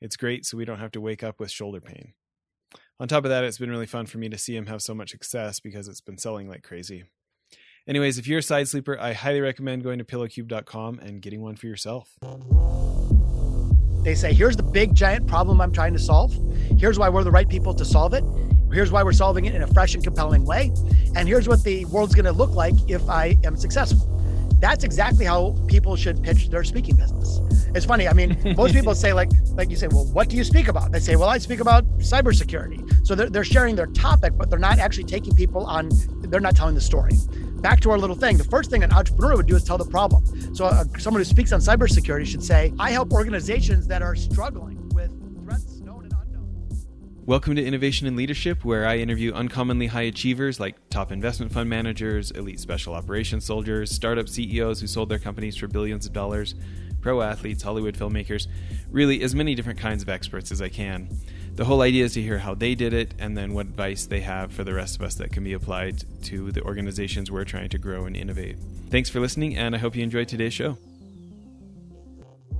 it's great so we don't have to wake up with shoulder pain. On top of that, it's been really fun for me to see him have so much success because it's been selling like crazy. Anyways, if you're a side sleeper, I highly recommend going to pillowcube.com and getting one for yourself. They say, here's the big giant problem I'm trying to solve. Here's why we're the right people to solve it. Here's why we're solving it in a fresh and compelling way. And here's what the world's going to look like if I am successful. That's exactly how people should pitch their speaking business. It's funny. I mean, most people say like, like you say, well, what do you speak about? They say, well, I speak about cybersecurity. So they're, they're sharing their topic, but they're not actually taking people on. They're not telling the story. Back to our little thing. The first thing an entrepreneur would do is tell the problem. So uh, someone who speaks on cybersecurity should say, I help organizations that are struggling Welcome to Innovation and Leadership, where I interview uncommonly high achievers like top investment fund managers, elite special operations soldiers, startup CEOs who sold their companies for billions of dollars, pro athletes, Hollywood filmmakers, really as many different kinds of experts as I can. The whole idea is to hear how they did it and then what advice they have for the rest of us that can be applied to the organizations we're trying to grow and innovate. Thanks for listening, and I hope you enjoyed today's show.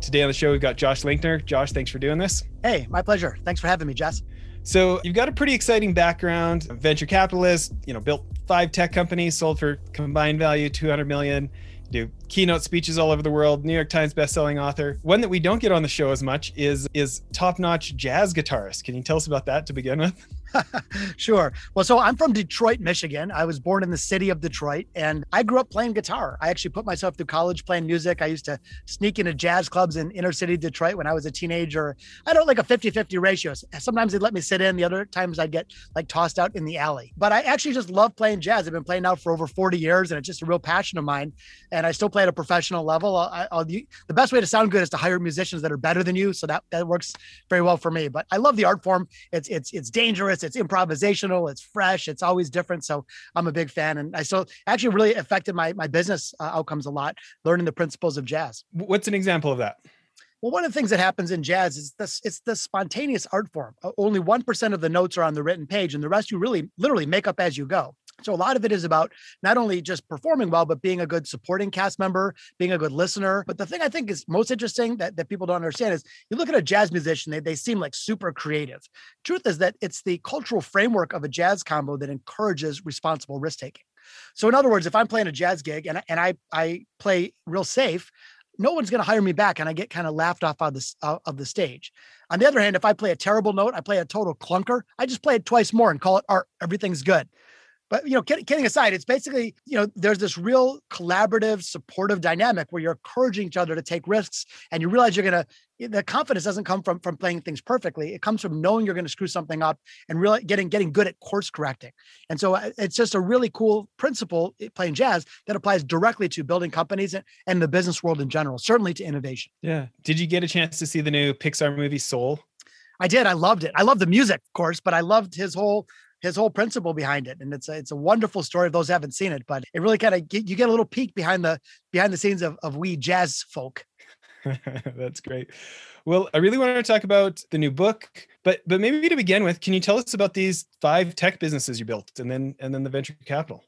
Today on the show, we've got Josh Linkner. Josh, thanks for doing this. Hey, my pleasure. Thanks for having me, Jess. So you've got a pretty exciting background, venture capitalist, you know, built five tech companies, sold for combined value 200 million do keynote speeches all over the world new york times bestselling author one that we don't get on the show as much is is top-notch jazz guitarist can you tell us about that to begin with sure. Well, so I'm from Detroit, Michigan. I was born in the city of Detroit and I grew up playing guitar. I actually put myself through college playing music. I used to sneak into jazz clubs in inner city Detroit when I was a teenager. I don't like a 50 50 ratio. Sometimes they'd let me sit in, the other times I'd get like tossed out in the alley. But I actually just love playing jazz. I've been playing now for over 40 years and it's just a real passion of mine. And I still play at a professional level. I, I'll, the best way to sound good is to hire musicians that are better than you. So that, that works very well for me. But I love the art form. It's, it's, it's dangerous it's improvisational, it's fresh, it's always different. So I'm a big fan, and I still actually really affected my my business uh, outcomes a lot. Learning the principles of jazz. What's an example of that? Well, one of the things that happens in jazz is this it's the spontaneous art form. Only 1% of the notes are on the written page, and the rest you really literally make up as you go. So a lot of it is about not only just performing well, but being a good supporting cast member, being a good listener. But the thing I think is most interesting that, that people don't understand is you look at a jazz musician, they, they seem like super creative. Truth is that it's the cultural framework of a jazz combo that encourages responsible risk taking. So in other words, if I'm playing a jazz gig and, and I, I play real safe, no one's going to hire me back and I get kind of laughed off of the, uh, of the stage. On the other hand, if I play a terrible note, I play a total clunker, I just play it twice more and call it art. Everything's good. But you know, kidding aside, it's basically you know there's this real collaborative, supportive dynamic where you're encouraging each other to take risks, and you realize you're gonna. The confidence doesn't come from from playing things perfectly. It comes from knowing you're going to screw something up and really getting getting good at course correcting. And so uh, it's just a really cool principle eh, playing jazz that applies directly to building companies and the business world in general. Certainly to innovation. Yeah. Did you get a chance to see the new Pixar movie Soul? I did. I loved it. I love the music, of course, but I loved his whole his whole principle behind it and it's a, it's a wonderful story if those haven't seen it but it really kind of you get a little peek behind the behind the scenes of, of we jazz folk that's great well i really want to talk about the new book but but maybe to begin with can you tell us about these five tech businesses you built and then and then the venture capital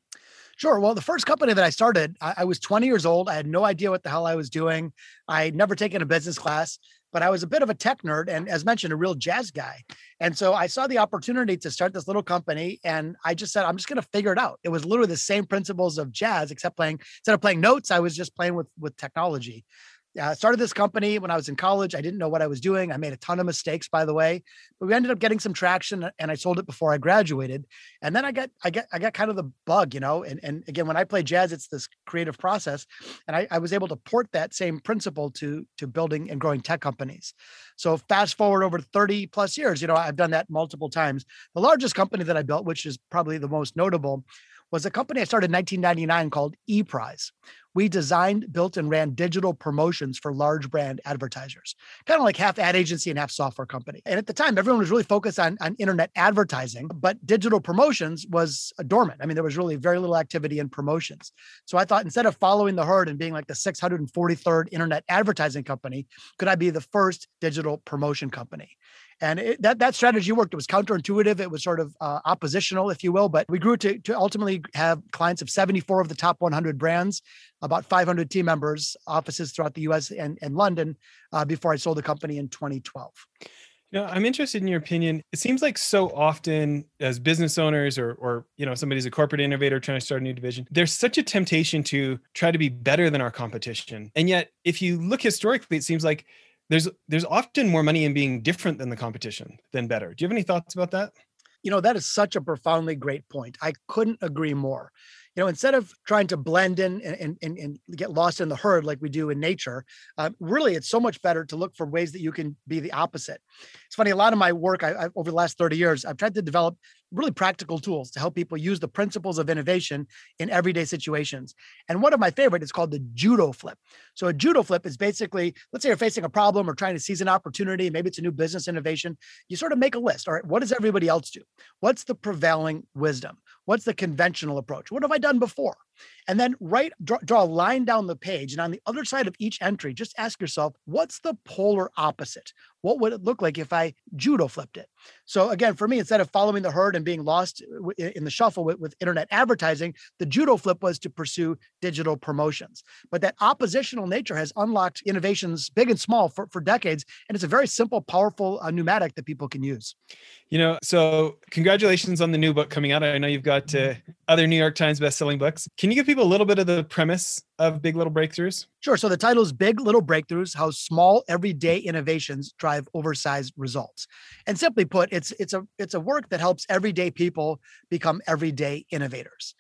Sure. Well, the first company that I started, I, I, was 20 years old. I had no idea what the hell I was doing. I never taken a business class but I was a bit of a tech nerd and, as mentioned, a real jazz guy. And so I saw the opportunity to start this little company, and I just said, I'm just going to figure it out. It was literally the same principles of jazz, except playing instead of playing notes, I was just playing with with technology uh, started this company when I was in college. I didn't know what I was doing. I made a ton of mistakes, by the way, but we ended up getting some traction, and I sold it before I graduated. And then I got, I got, I got kind of the bug, you know. And and again, when I play jazz, it's this creative process, and I, I was able to port that same principle to to building and growing tech companies. So fast forward over 30 plus years, you know, I've done that multiple times. The largest company that I built, which is probably the most notable, was a company I started in 1999 called ePrize. We designed, built, and ran digital promotions for large brand advertisers, kind of like half ad agency and half software company. And at the time, everyone was really focused on, on internet advertising, but digital promotions was dormant. I mean, there was really very little activity in promotions. So I thought instead of following the herd and being like the 643rd internet advertising company, could I be the first digital promotion company? And it, that that strategy worked. It was counterintuitive. It was sort of uh, oppositional, if you will. But we grew to to ultimately have clients of 74 of the top 100 brands, about 500 team members, offices throughout the U.S. and, and London. Uh, before I sold the company in 2012. You I'm interested in your opinion. It seems like so often as business owners or or you know somebody's a corporate innovator trying to start a new division, there's such a temptation to try to be better than our competition. And yet, if you look historically, it seems like there's there's often more money in being different than the competition than better. Do you have any thoughts about that? You know, that is such a profoundly great point. I couldn't agree more. You know, instead of trying to blend in and, and, and get lost in the herd like we do in nature, uh, really, it's so much better to look for ways that you can be the opposite. It's funny, a lot of my work I, I, over the last 30 years, I've tried to develop really practical tools to help people use the principles of innovation in everyday situations. And one of my favorite is called the judo flip. So a judo flip is basically, let's say you're facing a problem or trying to seize an opportunity, maybe it's a new business innovation. You sort of make a list. All right, what does everybody else do? What's the prevailing wisdom? What's the conventional approach? What have I done before? And then write, draw, draw, a line down the page. And on the other side of each entry, just ask yourself, what's the polar opposite? What would it look like if I judo flipped it? So again, for me, instead of following the herd and being lost in the shuffle with, with internet advertising, the judo flip was to pursue digital promotions. But that oppositional nature has unlocked innovations big and small for, for decades. And it's a very simple, powerful uh, pneumatic that people can use. You know, so congratulations on the new book coming out. I know you've got uh, other New York Times best-selling books. Can you give people a little bit of the premise of Big Little Breakthroughs? Sure. So the title is Big Little Breakthroughs: How Small Everyday Innovations Drive Oversized Results. And simply put, it's it's a it's a work that helps everyday people become everyday innovators.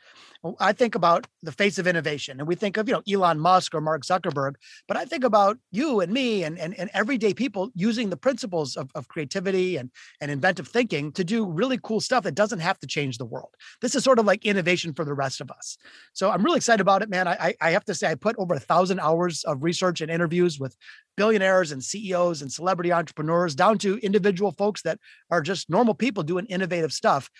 I think about the face of innovation and we think of, you know, Elon Musk or Mark Zuckerberg, but I think about you and me and, and, and everyday people using the principles of, of creativity and, and inventive thinking to do really cool stuff that doesn't have to change the world. This is sort of like innovation for the rest of us. So I'm really excited about it, man. I, I have to say, I put over a thousand hours of research and interviews with billionaires and CEOs and celebrity entrepreneurs down to individual folks that are just normal people doing innovative stuff.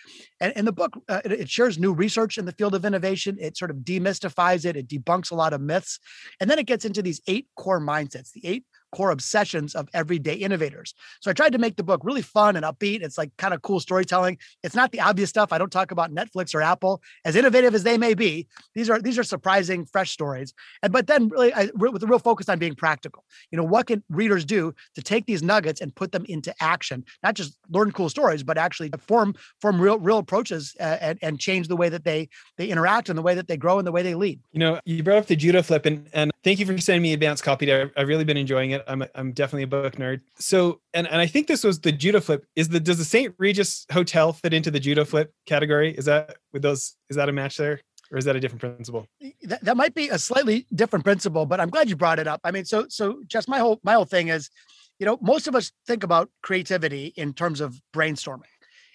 And, and the book, uh, it, it, shares new research in the field of innovation. It sort of demystifies it. It debunks a lot of myths. And then it gets into these eight core mindsets, the eight core obsessions of everyday innovators. So I tried to make the book really fun and upbeat. It's like kind of cool storytelling. It's not the obvious stuff. I don't talk about Netflix or Apple, as innovative as they may be. These are these are surprising, fresh stories. And but then really I, with a real focus on being practical. You know, what can readers do to take these nuggets and put them into action? Not just learn cool stories, but actually form form real real approaches uh, and and change the way that they they interact and the way that they grow and the way they lead. You know, you brought up the judo flip, and and thank you for sending me advanced copy. I've, I've really been enjoying it. I'm I'm definitely a book nerd. So, and and I think this was the judo flip. Is the does the St. Regis Hotel fit into the judo flip category? Is that with those? Is that a match there? Or is that a different principle? That, that might be a slightly different principle, but I'm glad you brought it up. I mean, so so just my whole my whole thing is, you know, most of us think about creativity in terms of brainstorming.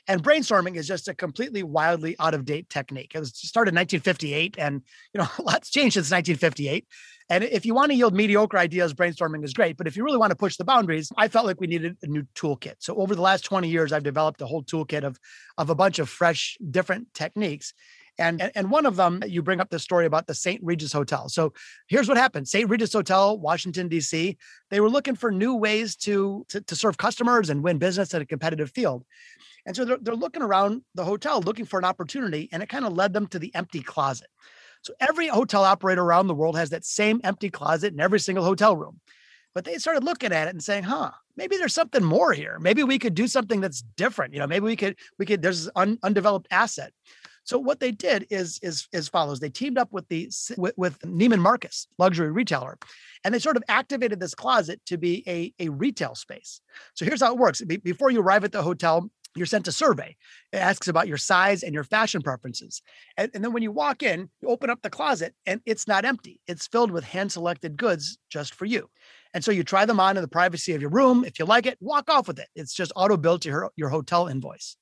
And brainstorming is just a completely wildly out of date technique. It was started in 1958, and you know, a lot's changed since 1958. And if you want to yield mediocre ideas, brainstorming is great. But if you really want to push the boundaries, I felt like we needed a new toolkit. So over the last 20 years, I've developed a whole toolkit of, of a bunch of fresh, different techniques. And, and one of them, you bring up the story about the St. Regis Hotel. So here's what happened St. Regis Hotel, Washington, D.C., they were looking for new ways to, to, to serve customers and win business at a competitive field. And so they're, they're looking around the hotel looking for an opportunity, and it kind of led them to the empty closet. So every hotel operator around the world has that same empty closet in every single hotel room. But they started looking at it and saying, huh, maybe there's something more here. Maybe we could do something that's different. You know, maybe we could, we could, there's an undeveloped asset. So what they did is is as follows. They teamed up with the with, with Neiman Marcus, luxury retailer, and they sort of activated this closet to be a, a retail space. So here's how it works. Be, before you arrive at the hotel, you're sent a survey. It asks about your size and your fashion preferences. And, and, then when you walk in, you open up the closet and it's not empty. It's filled with hand selected goods just for you. And so you try them on in the privacy of your room. If you like it, walk off with it. It's just auto billed to your, your hotel invoice.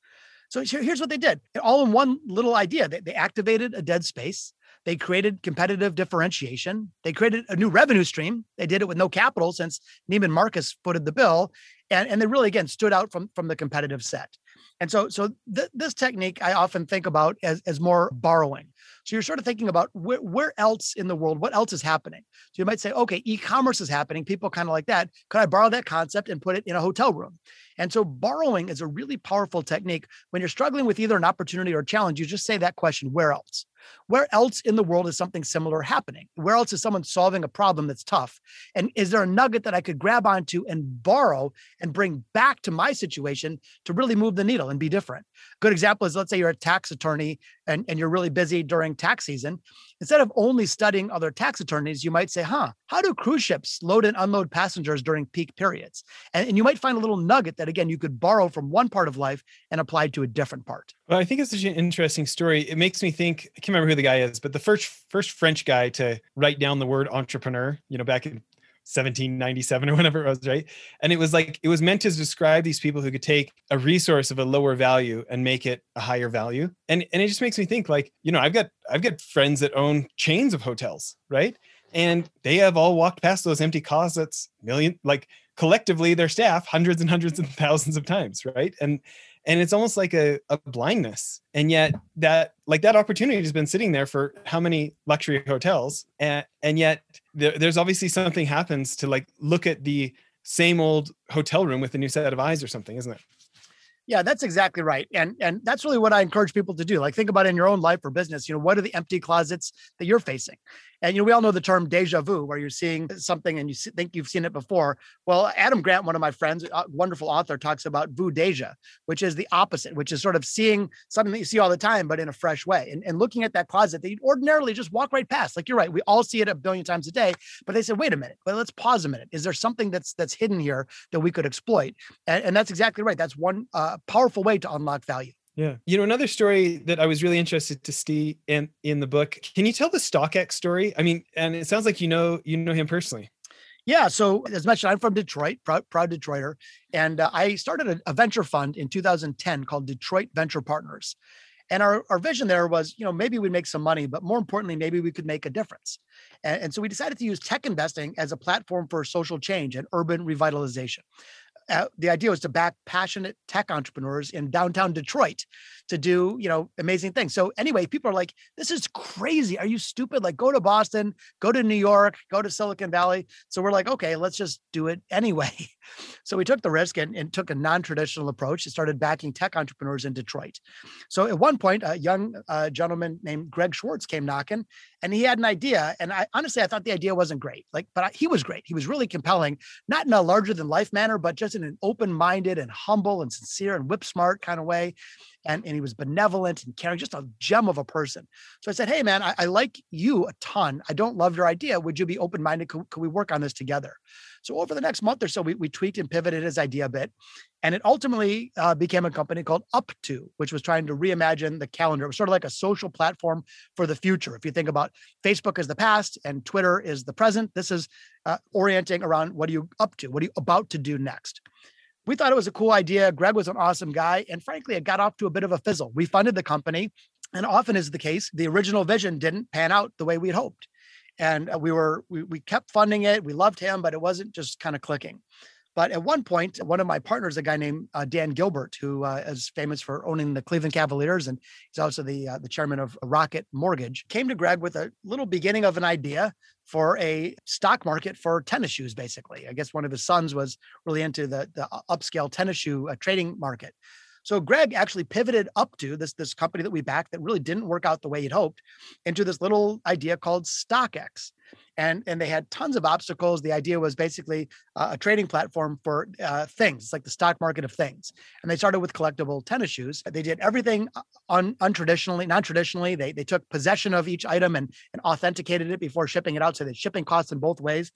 So here's what they did all in one little idea. They, they activated a dead space. They created competitive differentiation. They created a new revenue stream. They did it with no capital since Neiman Marcus footed the bill. And, and they really, again, stood out from, from the competitive set. And so, so th- this technique I often think about as, as more borrowing. So you're sort of thinking about where, where else in the world, what else is happening? So you might say, okay, e-commerce is happening. People kind of like that. Could I borrow that concept and put it in a hotel room? And so borrowing is a really powerful technique. When you're struggling with either an opportunity or a challenge, you just say that question, where else? Where else in the world is something similar happening? Where else is someone solving a problem that's tough? And is there a nugget that I could grab onto and borrow and bring back to my situation to really move the needle and be different? Good example is let's say you're a tax attorney and, and you're really busy during tax season. Instead of only studying other tax attorneys, you might say, huh, how do cruise ships load and unload passengers during peak periods? And, and you might find a little nugget that, again, you could borrow from one part of life and apply to a different part. Well, I think it's such an interesting story. It makes me think, I can't remember who the guy is, but the first first French guy to write down the word entrepreneur, you know, back in 1797 or whatever it was, right? And it was like it was meant to describe these people who could take a resource of a lower value and make it a higher value. And and it just makes me think like, you know, I've got I've got friends that own chains of hotels, right? And they have all walked past those empty closets million like collectively their staff hundreds and hundreds and thousands of times, right? And and it's almost like a, a blindness and yet that like that opportunity has been sitting there for how many luxury hotels and and yet there, there's obviously something happens to like look at the same old hotel room with a new set of eyes or something isn't it yeah, that's exactly right. And and that's really what I encourage people to do. Like think about in your own life or business, you know, what are the empty closets that you're facing? And you know, we all know the term deja vu, where you're seeing something and you think you've seen it before. Well, Adam Grant, one of my friends, wonderful author, talks about vu deja, which is the opposite, which is sort of seeing something that you see all the time, but in a fresh way. And, and looking at that closet that you ordinarily just walk right past. Like you're right, we all see it a billion times a day. But they said, wait a minute, well, let's pause a minute. Is there something that's that's hidden here that we could exploit? And, and that's exactly right. That's one uh, powerful way to unlock value. Yeah. You know, another story that I was really interested to see in in the book. Can you tell the StockX story? I mean, and it sounds like you know you know him personally. Yeah. So as mentioned, I'm from Detroit, proud, proud Detroiter, and uh, I started a, a venture fund in 2010 called Detroit Venture Partners. And our, our vision there was, you know, maybe we'd make some money, but more importantly, maybe we could make a difference. And, and so we decided to use tech investing as a platform for social change and urban revitalization uh, the idea was to back passionate tech entrepreneurs in downtown Detroit to do, you know, amazing things. So anyway, people are like, this is crazy. Are you stupid? Like go to Boston, go to New York, go to Silicon Valley. So we're like, okay, let's just do it anyway. so we took the risk and, and took a non-traditional approach and started backing tech entrepreneurs in Detroit. So at one point, a young uh, gentleman named Greg Schwartz came knocking and he had an idea. And I honestly, I thought the idea wasn't great. Like, but I, he was great. He was really compelling, not in a larger than life manner, but just in an open-minded and humble and sincere and whip smart kind of way and, and he was benevolent and caring, just a gem of a person. So I said, Hey, man, I, I like you a ton. I don't love your idea. Would you be open minded? Could, could, we work on this together? So over the next month or so, we, we tweaked and pivoted his idea a bit. And it ultimately uh, became a company called Up2, which was trying to reimagine the calendar. It was sort of like a social platform for the future. If you think about Facebook as the past and Twitter is the present, this is uh, orienting around what are you up to? What are you about to do next? We thought it was a cool idea. Greg was an awesome guy. And frankly, it got off to a bit of a fizzle. We funded the company. And often is the case, the original vision didn't pan out the way we'd hoped. And uh, we were, we, we kept funding it. We loved him, but it wasn't just kind of clicking. But at one point, one of my partners, a guy named uh, Dan Gilbert, who uh, is famous for owning the Cleveland Cavaliers, and he's also the uh, the chairman of Rocket Mortgage, came to Greg with a little beginning of an idea for a stock market for tennis shoes. Basically, I guess one of his sons was really into the the upscale tennis shoe uh, trading market. So Greg actually pivoted up to this this company that we backed that really didn't work out the way he'd hoped into this little idea called StockX and and they had tons of obstacles. The idea was basically uh, a trading platform for uh, things. It's like the stock market of things. And they started with collectible tennis shoes. They did everything uh, un, untraditionally, non-traditionally. They they took possession of each item and and authenticated it before shipping it out. So the shipping costs in both ways.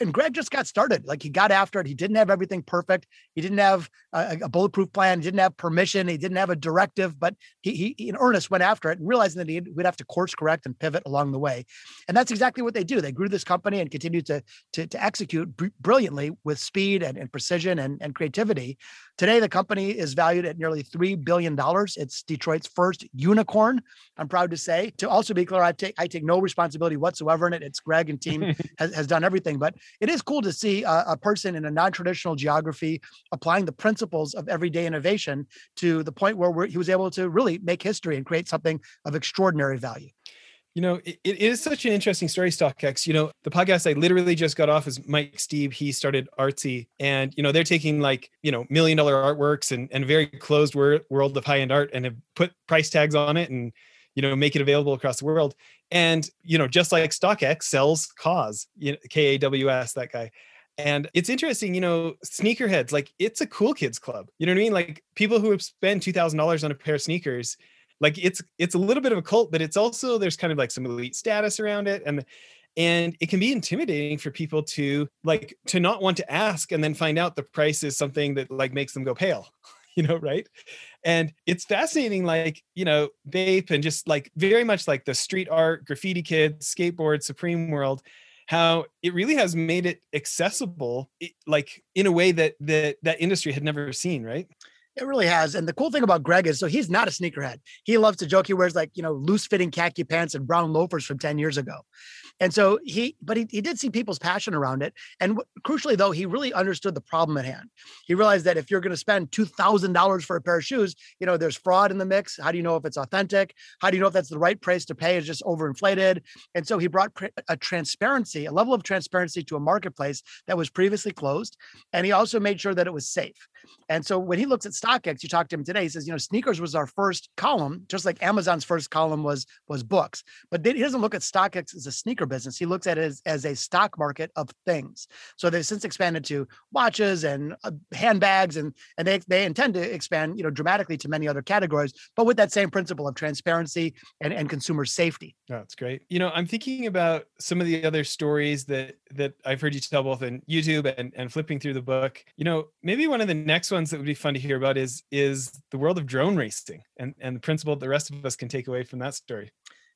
And Greg just got started. Like he got after it. He didn't have everything perfect. He didn't have a, a bulletproof plan. He didn't have permission. He didn't have a directive. But he, he in earnest went after it and realizing that he would have to course correct and pivot along the way. And that's exactly what they do. They grew this company and continue to to, to execute br- brilliantly with speed and, and precision and, and creativity. Today, the company is valued at nearly $3 billion. It's Detroit's first unicorn, I'm proud to say. To also be clear, I take, I take no responsibility whatsoever in it. It's Greg and team has, has done everything. But it is cool to see a, a person in a non traditional geography applying the principles of everyday innovation to the point where he was able to really make history and create something of extraordinary value. You know, it, it is such an interesting story, StockX. You know, the podcast I literally just got off is Mike Steib. He started Artsy, and you know, they're taking like you know million dollar artworks and and very closed wor- world of high end art and have put price tags on it and you know make it available across the world. And you know, just like StockX sells Kaws, you know, K A W S, that guy. And it's interesting, you know, sneakerheads, like it's a cool kids club. You know what I mean? Like people who have spent two thousand dollars on a pair of sneakers like it's it's a little bit of a cult but it's also there's kind of like some elite status around it and and it can be intimidating for people to like to not want to ask and then find out the price is something that like makes them go pale you know right? And it's fascinating like you know Bape and just like very much like the street art graffiti kids skateboard supreme world how it really has made it accessible like in a way that that that industry had never seen right it really has. And the cool thing about Greg is so he's not a sneakerhead. He loves to joke. He wears like, you know, loose fitting khaki pants and brown loafers from 10 years ago. And so he, but he, he did see people's passion around it. And w- crucially, though, he really understood the problem at hand. He realized that if you're going to spend $2,000 for a pair of shoes, you know, there's fraud in the mix. How do you know if it's authentic? How do you know if that's the right price to pay? Is just overinflated. And so he brought a transparency, a level of transparency to a marketplace that was previously closed. And he also made sure that it was safe. And so when he looks at StockX, you talked to him today, he says, you know, sneakers was our first column, just like Amazon's first column was was books. But he doesn't look at StockX as a sneaker business. He looks at it as, as a stock market of things. So they've since expanded to watches and uh, handbags, and and they they intend to expand, you know, dramatically to many other categories, but with that same principle of transparency and, and consumer safety. That's great. You know, I'm thinking about some of the other stories that that I've heard you tell both in YouTube and, and flipping through the book. You know, maybe one of the next ones that would be fun to hear about is is the world of drone racing and and the principle the rest of us can take away from that story.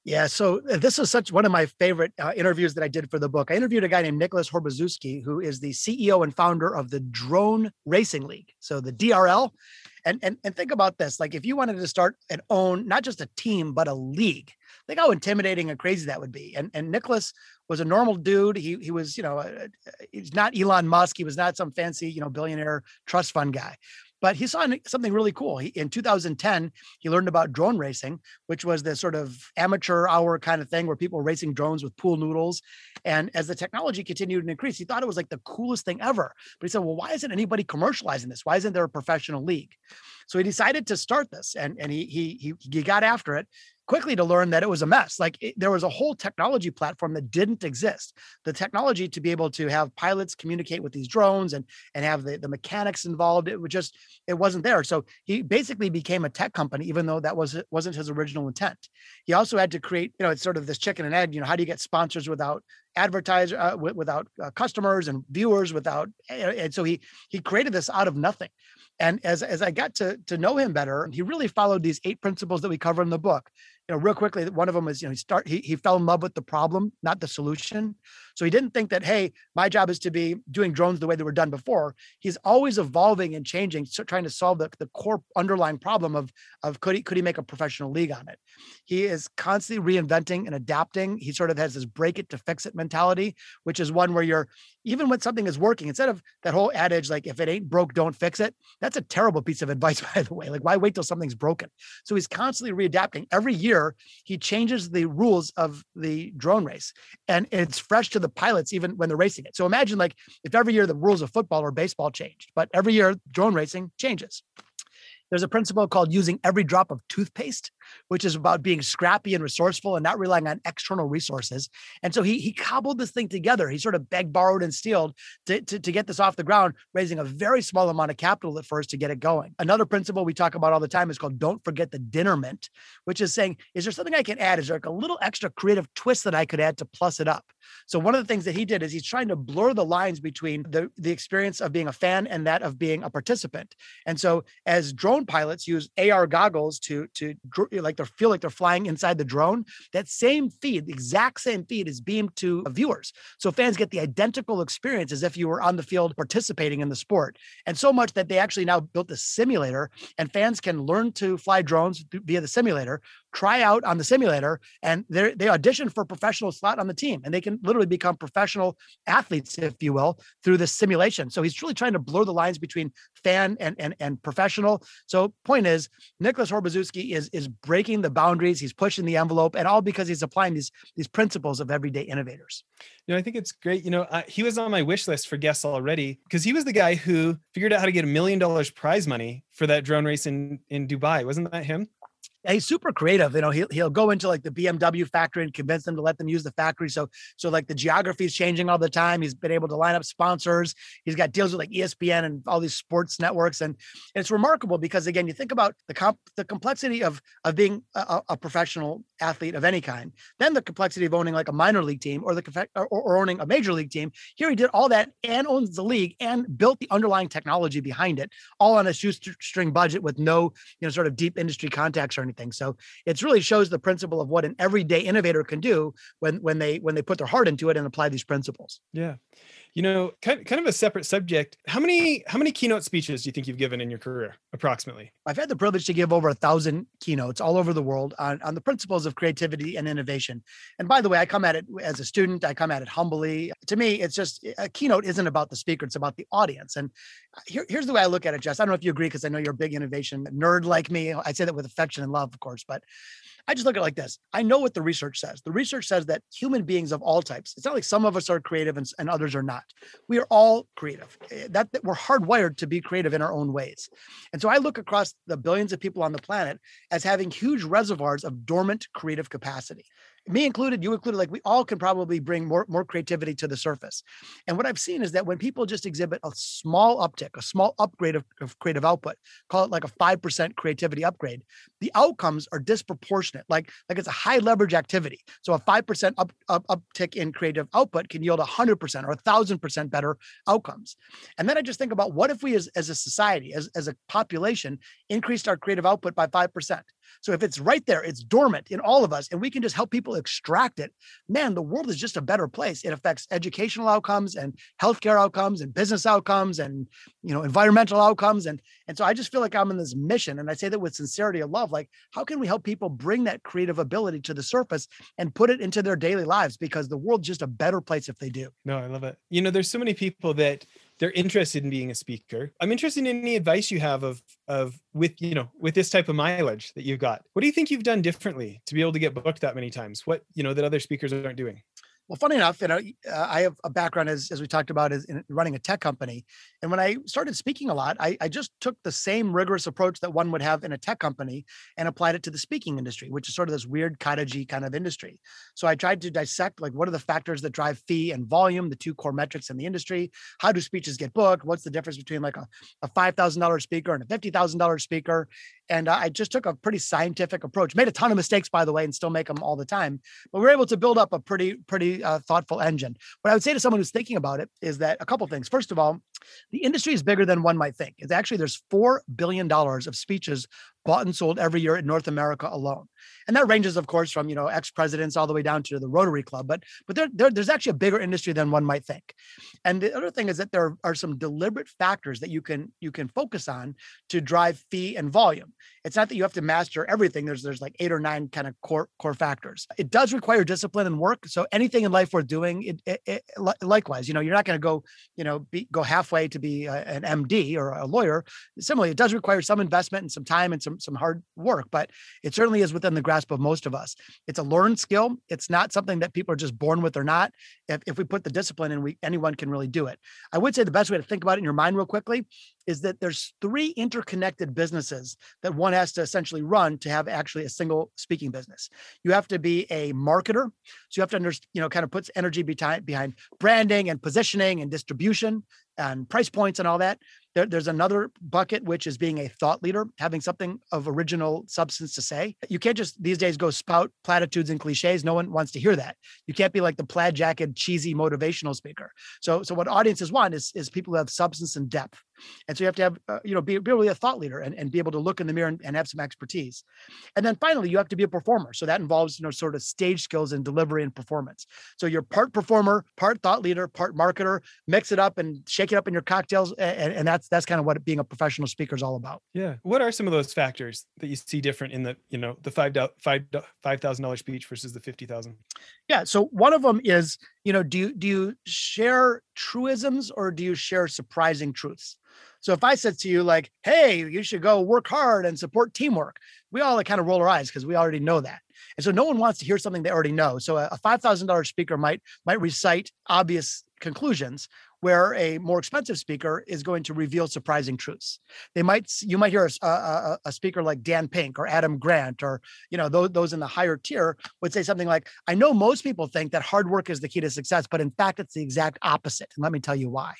Yeah, so uh, this is such one of my favorite uh, interviews that I did for the book. I interviewed a guy named Nicholas Horbaczewski, who is the CEO and founder of the Drone Racing League, so the DRL. And, and and think about this: like if you wanted to start and own not just a team but a league, think how intimidating and crazy that would be. And and Nicholas was a normal dude. He he was you know he's not Elon Musk. He was not some fancy you know billionaire trust fund guy. But he saw something really cool. He, in 2010, he learned about drone racing, which was the sort of amateur hour kind of thing where people were racing drones with pool noodles. And as the technology continued to increase, he thought it was like the coolest thing ever. But he said, well, why isn't anybody commercializing this? Why isn't there a professional league? So he decided to start this and, and he, he, he, he got after it quickly to learn that it was a mess. Like it, there was a whole technology platform that didn't exist. The technology to be able to have pilots communicate with these drones and and have the, the mechanics involved, it was just it wasn't there. So he basically became a tech company, even though that was wasn't his original intent. He also had to create, you know, it's sort of this chicken and egg. You know, how do you get sponsors without advertiser uh, without uh, customers and viewers without and so he he created this out of nothing and as as I got to to know him better, he really followed these eight principles that we cover in the book. You know, real quickly, one of them is you know he start he he fell in love with the problem, not the solution. So he didn't think that hey, my job is to be doing drones the way they were done before. He's always evolving and changing, so trying to solve the, the core underlying problem of of could he could he make a professional league on it. He is constantly reinventing and adapting. He sort of has this break it to fix it mentality, which is one where you're even when something is working, instead of that whole adage, like if it ain't broke, don't fix it, that's a terrible piece of advice, by the way. Like, why wait till something's broken? So he's constantly readapting. Every year, he changes the rules of the drone race, and it's fresh to the pilots even when they're racing it. So imagine like if every year the rules of football or baseball changed, but every year drone racing changes. There's a principle called using every drop of toothpaste, which is about being scrappy and resourceful and not relying on external resources. And so he he cobbled this thing together. He sort of begged, borrowed, and stealed to, to, to get this off the ground, raising a very small amount of capital at first to get it going. Another principle we talk about all the time is called don't forget the dinner mint, which is saying, is there something I can add? Is there like a little extra creative twist that I could add to plus it up? So one of the things that he did is he's trying to blur the lines between the, the experience of being a fan and that of being a participant. And so as drone pilots use AR goggles to to like they feel like they're flying inside the drone. That same feed, the exact same feed, is beamed to uh, viewers, so fans get the identical experience as if you were on the field participating in the sport. And so much that they actually now built a simulator, and fans can learn to fly drones via the simulator try out on the simulator and they they audition for a professional slot on the team and they can literally become professional athletes if you will through this simulation so he's really trying to blur the lines between fan and and, and professional so point is nicholas horbaczewski is is breaking the boundaries he's pushing the envelope and all because he's applying these these principles of everyday innovators you know, I think it's great. You know, he was on my wish list for guests already because he was the guy who figured out how to get a million dollars prize money for that drone race in in Dubai. Wasn't that him? He's super creative. You know, he'll he'll go into like the BMW factory and convince them to let them use the factory. So so like the geography is changing all the time. He's been able to line up sponsors. He's got deals with like ESPN and all these sports networks, and, and it's remarkable because again, you think about the comp the complexity of of being a, a, professional athlete of any kind, then the complexity of owning like a minor league team or the or, or owning a major league team. Here he did all that and owns the league and built the underlying technology behind it, all on a shoestring budget with no you know sort of deep industry contacts or. So it really shows the principle of what an everyday innovator can do when when they when they put their heart into it and apply these principles. Yeah. You know, kind, kind of a separate subject. How many how many keynote speeches do you think you've given in your career, approximately? I've had the privilege to give over a thousand keynotes all over the world on, on the principles of creativity and innovation. And by the way, I come at it as a student. I come at it humbly. To me, it's just a keynote isn't about the speaker; it's about the audience. And uh, here, here's the way I look at it, Jess. I don't know if you agree because I know you're a big innovation nerd like me. I say that with affection and love, of course, but I just look at it like this. I know what the research says. The research says that human beings of all types, it's not like some of us are creative and, and others are not. We are all creative. Eh, that, that we're hardwired to be creative in our own ways. And so I look across the billions of people on the planet as having huge reservoirs of dormant creative capacity me included, you included, like we all can probably bring more, more creativity to the surface. And what I've seen is that when people just exhibit a small uptick, a small upgrade of, of creative output, call it like a 5% creativity upgrade, the outcomes are disproportionate. Like, like it's a high leverage activity. So a 5% up, up, uptick in creative output can yield 100% or 1000% better outcomes. And then I just think about what if we as, as a society, as, as a population, increased our creative output by 5%? So if it's right there, it's dormant in all of us, and we can just help people extract it. Man, the world is just a better place. It affects educational outcomes and healthcare outcomes and business outcomes and you know environmental outcomes. And and so I just feel like I'm in this mission, and I say that with sincerity of love. Like, how can we help people bring that creative ability to the surface and put it into their daily lives? Because the world's just a better place if they do. No, I love it. You know, there's so many people that they're interested in being a speaker. I'm interested in any advice you have of of with you know with this type of mileage that you've got. What do you think you've done differently to be able to get booked that many times? What you know that other speakers aren't doing? Well, funny enough, you know, uh, I have a background as, as we talked about is in running a tech company. And when I started speaking a lot, I, I just took the same rigorous approach that one would have in a tech company and applied it to the speaking industry, which is sort of this weird cottagey kind of industry. So I tried to dissect like what are the factors that drive fee and volume, the two core metrics in the industry. How do speeches get booked? What's the difference between like a, a $5,000 speaker and a $50,000 speaker? And I just took a pretty scientific approach. Made a ton of mistakes, by the way, and still make them all the time. But we are able to build up a pretty, pretty uh, thoughtful engine. What I would say to someone who's thinking about it is that a couple things. First of all, the industry is bigger than one might think. It's actually there's four billion dollars of speeches bought and sold every year in North America alone. And that ranges, of course, from you know ex-presidents all the way down to the Rotary Club. But but there, there, there's actually a bigger industry than one might think. And the other thing is that there are some deliberate factors that you can you can focus on to drive fee and volume. It's not that you have to master everything. There's there's like eight or nine kind of core core factors. It does require discipline and work. So anything in life worth doing, it, it, it likewise, you know, you're not going to go you know be, go halfway to be a, an MD or a lawyer. Similarly, it does require some investment and some time and some some hard work, but it certainly is within the grasp of most of us. It's a learned skill. It's not something that people are just born with or not. If, if we put the discipline in, we anyone can really do it. I would say the best way to think about it in your mind real quickly is that there's three interconnected businesses that one has to essentially run to have actually a single speaking business. You have to be a marketer. So you have to understand, you know, kind of puts energy behind behind branding and positioning and distribution and price points and all that. There, there's another bucket, which is being a thought leader, having something of original substance to say. You can't just these days go spout platitudes and cliches. No one wants to hear that. You can't be like the plaid jacket, cheesy motivational speaker. So, so what audiences want is, is people who have substance and depth. And so you have to have, uh, you know, be, be really a thought leader and, and be able to look in the mirror and, and have some expertise. And then finally, you have to be a performer. So that involves, you know, sort of stage skills and delivery and performance. So you're part performer, part thought leader, part marketer, mix it up and shake it up in your cocktails. And, and that's, that's kind of what being a professional speaker is all about. Yeah. What are some of those factors that you see different in the, you know, the five, five, $5,000 speech versus the 50,000? Yeah. So one of them is, you know, do you, do you share truisms or do you share surprising truths? So if I said to you like, "Hey, you should go work hard and support teamwork," we all kind of roll our eyes because we already know that. And so no one wants to hear something they already know. So a five thousand dollars speaker might might recite obvious conclusions, where a more expensive speaker is going to reveal surprising truths. They might you might hear a, a, a, speaker like Dan Pink or Adam Grant or you know those, those in the higher tier would say something like, "I know most people think that hard work is the key to success, but in fact it's the exact opposite, and let me tell you why."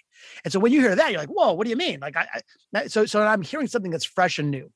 And so when you hear that, you're like, "Whoa, what do you mean?" Like I, I so so I'm hearing something that's fresh and new.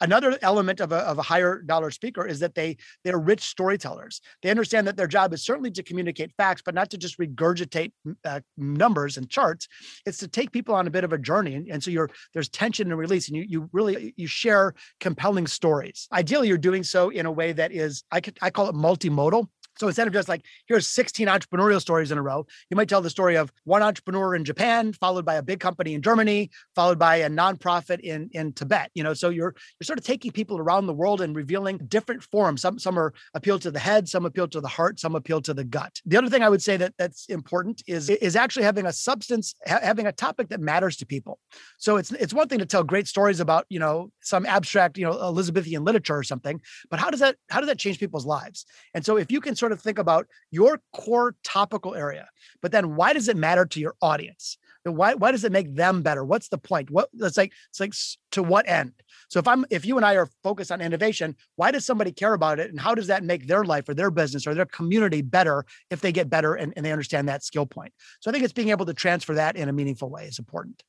Another element of a, of a higher dollar speaker is that they they're rich storytellers. They understand that their job is certainly to communicate facts, but not to just regurgitate uh, numbers and charts. It's to take people on a bit of a journey, and, and so you're there's tension and release, and you you really you share compelling stories. Ideally, you're doing so in a way that is I could I call it multimodal. So instead of just like, here's 16 entrepreneurial stories in a row, you might tell the story of one entrepreneur in Japan, followed by a big company in Germany, followed by a nonprofit in, in Tibet. You know, so you're you're sort of taking people around the world and revealing different forms. Some some are appeal to the head, some appeal to the heart, some appeal to the gut. The other thing I would say that that's important is is actually having a substance, ha- having a topic that matters to people. So it's it's one thing to tell great stories about, you know, some abstract, you know, Elizabethan literature or something, but how does that how does that change people's lives? And so if you can sort sort of think about your core topical area, but then why does it matter to your audience? Why, why does it make them better? What's the point? What it's like, it's like to what end? So if I'm if you and I are focused on innovation, why does somebody care about it? And how does that make their life or their business or their community better if they get better and, and they understand that skill point? So I think it's being able to transfer that in a meaningful way is important.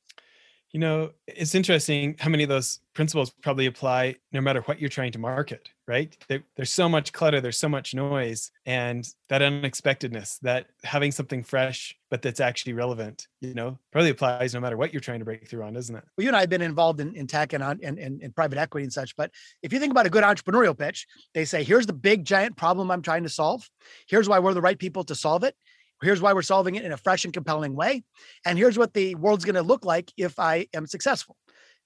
You know, it's interesting how many of those principles probably apply no matter what you're trying to market, right? There, there's so much clutter, there's so much noise, and that unexpectedness, that having something fresh, but that's actually relevant, you know, probably applies no matter what you're trying to break through on, doesn't it? Well, you and I have been involved in, in tech and, and, and, and private equity and such. But if you think about a good entrepreneurial pitch, they say, here's the big giant problem I'm trying to solve. Here's why we're the right people to solve it. Here's why we're solving it in a fresh and compelling way. And here's what the world's going to look like if I am successful.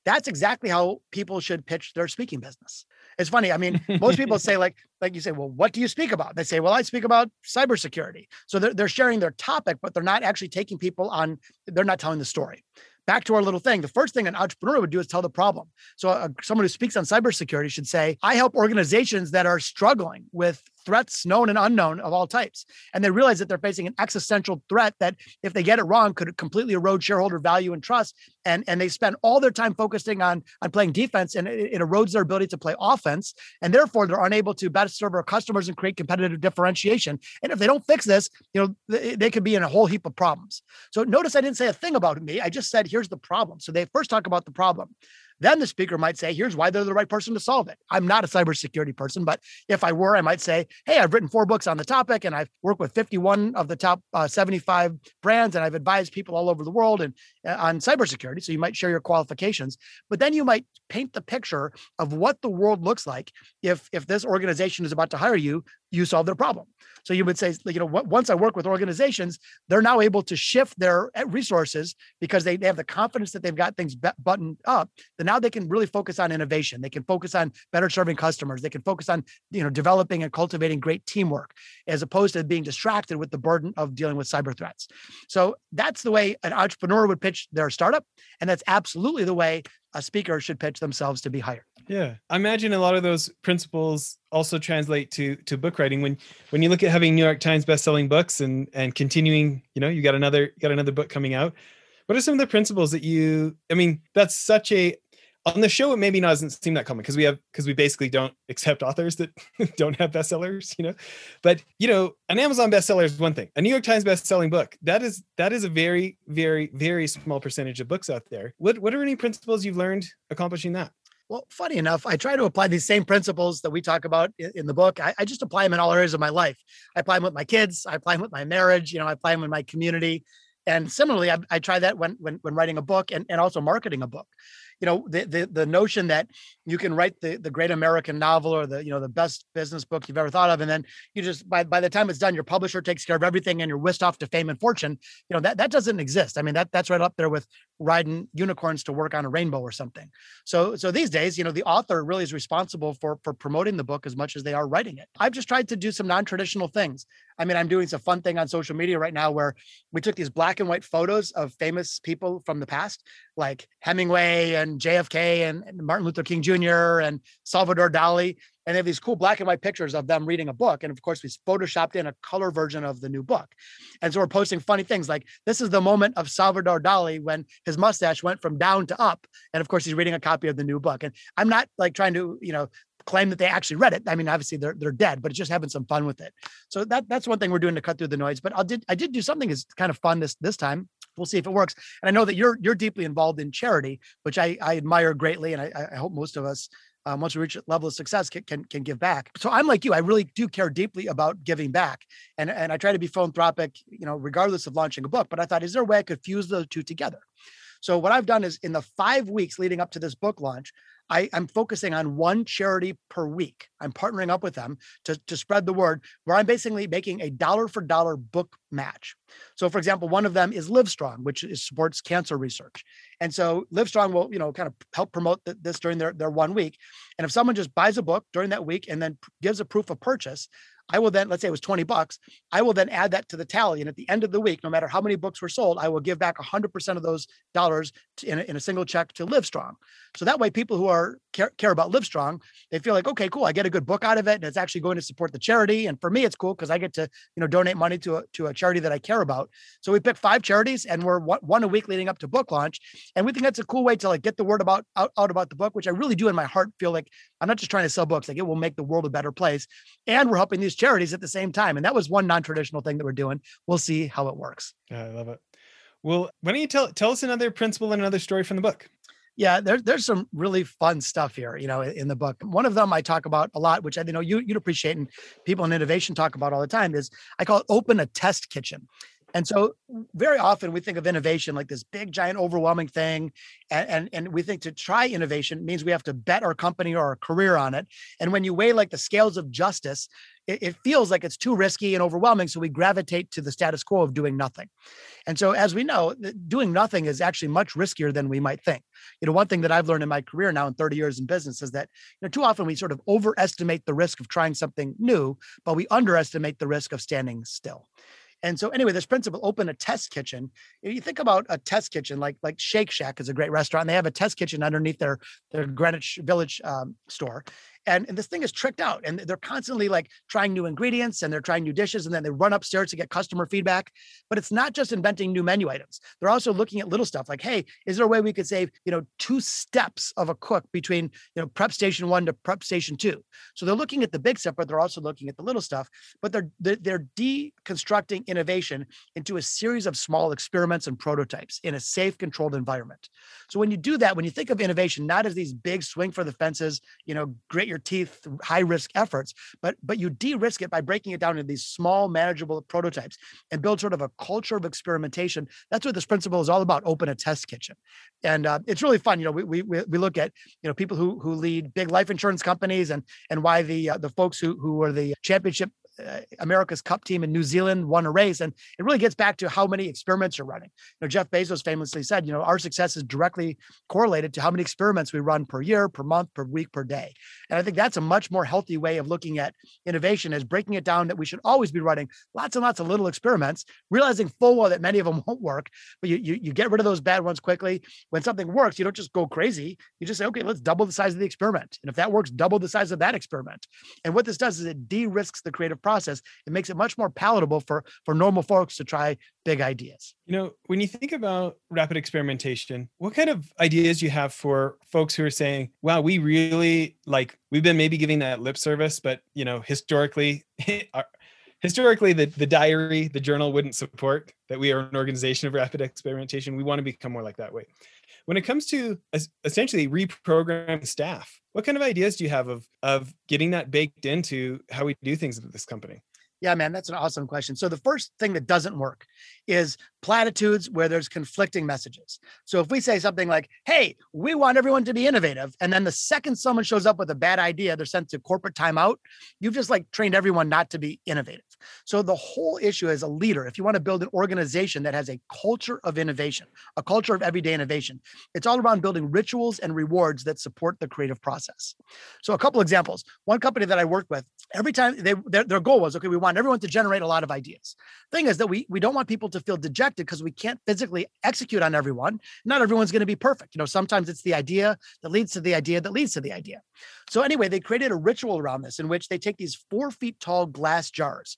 That's exactly how people should pitch their speaking business. It's funny. I mean, most people say like, like you say, well, what do you speak about? They say, well, I speak about cybersecurity. So they're, they're sharing their topic, but they're not actually taking people on, they're not telling the story back to our little thing. The first thing an entrepreneur would do is tell the problem. So, uh, someone who speaks on cybersecurity should say, I help organizations that are struggling with threats known and unknown of all types. And they realize that they're facing an existential threat that, if they get it wrong, could completely erode shareholder value and trust. And, and they spend all their time focusing on, on playing defense and it, it erodes their ability to play offense. And therefore, they're unable to better serve our customers and create competitive differentiation. And if they don't fix this, you know, they, they could be in a whole heap of problems. So notice I didn't say a thing about me. I just said, here's the problem. So they first talk about the problem. Then the speaker might say, here's why they're the right person to solve it. I'm not a cybersecurity person, but if I were, I might say, hey, I've written four books on the topic and I've worked with 51 of the top uh, 75 brands and I've advised people all over the world and uh, on cybersecurity. So you might share your qualifications, but then you might paint the picture of what the world looks like if if this organization is about to hire you, you solve their problem. So you would say, you know, once I work with organizations, they're now able to shift their eh, resources because they, they have the confidence that they've got things buttoned up. That now they can really focus on innovation. They can focus on better serving customers. They can focus on, you know, developing and cultivating great teamwork as opposed to being distracted with the burden of dealing with cyber threats. So that's the way an entrepreneur would pitch their startup. And that's absolutely the way a speaker should pitch themselves to be hired. Yeah, I imagine a lot of those principles also translate to to book writing. When when you look at having New York Times best-selling books and and continuing, you know, you got another you got another book coming out. What are some of the principles that you? I mean, that's such a on the show it maybe doesn't seem that common because we have because we basically don't accept authors that don't have bestsellers you know but you know an amazon bestseller is one thing a new york times best-selling book that is that is a very very very small percentage of books out there what what are any principles you've learned accomplishing that well, funny enough, I try to apply these same principles that we talk about in, the book. I, I, just apply them in all areas of my life. I apply them with my kids. I apply them with my marriage. You know, I apply them in my community. And similarly, I, I try that when, when when writing a book and, and also marketing a book you know the, the the notion that you can write the the great american novel or the you know the best business book you've ever thought of and then you just by by the time it's done your publisher takes care of everything and you're whisked off to fame and fortune you know that that doesn't exist. I mean that that's right up there with riding unicorns to work on a rainbow or something. So so these days you know the author really is responsible for for promoting the book as much as they are writing it. I've just tried to do some non-traditional things. I mean i'm doing some fun thing on social media right now where we took these black and white photos of famous people from the past like hemingway and JFK and Martin Luther King Jr. and Salvador Dali. And they have these cool black and white pictures of them reading a book. And of course, we photoshopped in a color version of the new book. And so we're posting funny things like this is the moment of Salvador Dali when his mustache went from down to up. And of course, he's reading a copy of the new book. And I'm not like trying to, you know, claim that they actually read it. I mean, obviously they're they're dead, but it's just having some fun with it. So that that's one thing we're doing to cut through the noise. But I did I did do something is kind of fun this this time we'll see if it works. And I know that you're you're deeply involved in charity, which I, I admire greatly, and I, I hope most of us. Um, once we reach a level of success, can, can can give back. So I'm like you. I really do care deeply about giving back, and and I try to be philanthropic, you know, regardless of launching a book. But I thought, is there a way I could fuse the two together? So what I've done is in the five weeks leading up to this book launch, I, am focusing on one charity per week. I'm partnering up with them to, to spread the word where I'm basically making a dollar for dollar book match. So, for example, one of them is Livestrong, which is, supports cancer research. And so Livestrong will, you know, kind of help promote this during their, their one week. And if someone just buys a book during that week and then gives a proof of purchase, I will then, let's say it was 20 bucks, I will then add that to the tally. And at the end of the week, no matter how many books were sold, I will give back 100% of those dollars to, in, a, in a single check to Livestrong. So that way, people who are care, care about Livestrong, they feel like, okay, cool, I get a good book out of it, and it's actually going to support the charity. And for me, it's cool because I get to, you know, donate money to a, to a charity that I care about. So we picked five charities, and we're one, one a week leading up to book launch, and we think that's a cool way to like get the word about out, out about the book, which I really do in my heart feel like I'm not just trying to sell books, like it will make the world a better place, and we're helping these charities at the same time. And that was one non-traditional thing that we're doing. We'll see how it works. Yeah, I love it. Well, why don't you tell tell us another principle and another story from the book? Yeah, there, there's some really fun stuff here, you know, in the book. One of them I talk about a lot, which I you know you, you'd appreciate and people in innovation talk about all the time is I call it open a test kitchen. And so very often we think of innovation like this big, giant, overwhelming thing. And, and, and we think to try innovation means we have to bet our company or our career on it. And when you weigh like the scales of justice, it, it feels like it's too risky and overwhelming. So we gravitate to the status quo of doing nothing. And so as we know, doing nothing is actually much riskier than we might think. You know, one thing that I've learned in my career now in 30 years in business is that, you know, too often we sort of overestimate the risk of trying something new, but we underestimate the risk of standing still. And so anyway, this principle open a test kitchen. If you think about a test kitchen, like like Shake Shack is a great restaurant. They have a test kitchen underneath their their Greenwich Village um, store, and, and this thing is tricked out and they're constantly like trying new ingredients and they're trying new dishes and then they run upstairs to get customer feedback. But it's not just inventing new menu items. They're also looking at little stuff like hey is there a way we could save you know two steps of a cook between you know prep station one to prep station two? So they're looking at the big stuff but they're also looking at the little stuff but they're they're deconstructing innovation into a series of small experiments and prototypes in a safe controlled environment. So when you do that when you think of innovation not as these big swing for the fences you know great your teeth high risk efforts but but you de-risk it by breaking it down into these small manageable prototypes and build sort of a culture of experimentation. That's what this principle is all about open a test kitchen. And uh, it's really fun you know we, we we look at you know people who who lead big life insurance companies and and why the uh, the folks who who are the championship uh, America's Cup team in New Zealand won a race. And it really gets back to how many experiments you're running. You know, Jeff Bezos famously said, you know, our success is directly correlated to how many experiments we run per year, per month, per week, per day. And I think that's a much more healthy way of looking at innovation is breaking it down that we should always be running lots and lots of little experiments, realizing full well that many of them won't work, but you, you, you get rid of those bad ones quickly. When something works, you don't just go crazy. You just say, okay, let's double the size of the experiment. And if that works, double the size of that experiment. And what this does is it de-risks the creative process, it makes it much more palatable for for normal folks to try big ideas. You know, when you think about rapid experimentation, what kind of ideas you have for folks who are saying, "Wow, we really like we've been maybe giving that lip service, but you know, historically historically the, the diary the journal wouldn't support that we are an organization of rapid experimentation we want to become more like that way when it comes to essentially reprogramming staff what kind of ideas do you have of of getting that baked into how we do things at this company yeah, man, that's an awesome question. So the first thing that doesn't work is platitudes where there's conflicting messages. So if we say something like, "Hey, we want everyone to be innovative," and then the second someone shows up with a bad idea, they're sent to corporate timeout, you've just like trained everyone not to be innovative. So the whole issue as a leader, if you want to build an organization that has a culture of innovation, a culture of everyday innovation, it's all around building rituals and rewards that support the creative process. So a couple examples. One company that I worked with, every time they their, their goal was, okay, we want everyone to generate a lot of ideas. Thing is that we we don't want people to feel dejected because we can't physically execute on everyone. Not everyone's going to be perfect. You know, sometimes it's the idea that leads to the idea that leads to the idea. So anyway, they created a ritual around this in which they take these four feet tall glass jars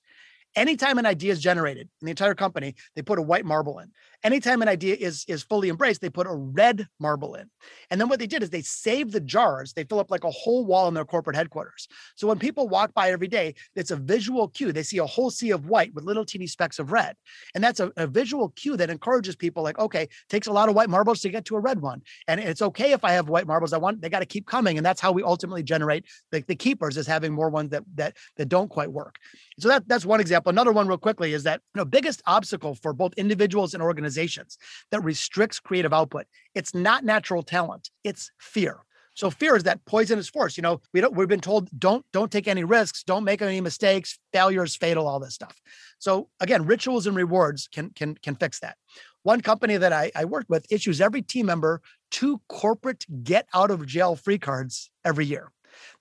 anytime an idea is generated in the entire company, they put a white marble in anytime an idea is is fully embraced, they put a red marble in. And then what they did is they save the jars. They fill up like a whole wall in their corporate headquarters. So when people walk by every day, it's a visual cue. They see a whole sea of white with little teeny specks of red. And that's a, a visual cue that encourages people like, okay, takes a lot of white marbles to get to a red one. And it's okay if I have white marbles. I want they got to keep coming. And that's how we ultimately generate the, the keepers is having more ones that that that don't quite work. So that that's one example. Another one real quickly is that you know biggest obstacle for both individuals and organizations organizations that restricts creative output. It's not natural talent, it's fear. So fear is that poisonous force. You know, we don't we've been told don't don't take any risks, don't make any mistakes, failure is fatal, all this stuff. So again, rituals and rewards can can can fix that. One company that I, I work with issues every team member two corporate get out of jail free cards every year.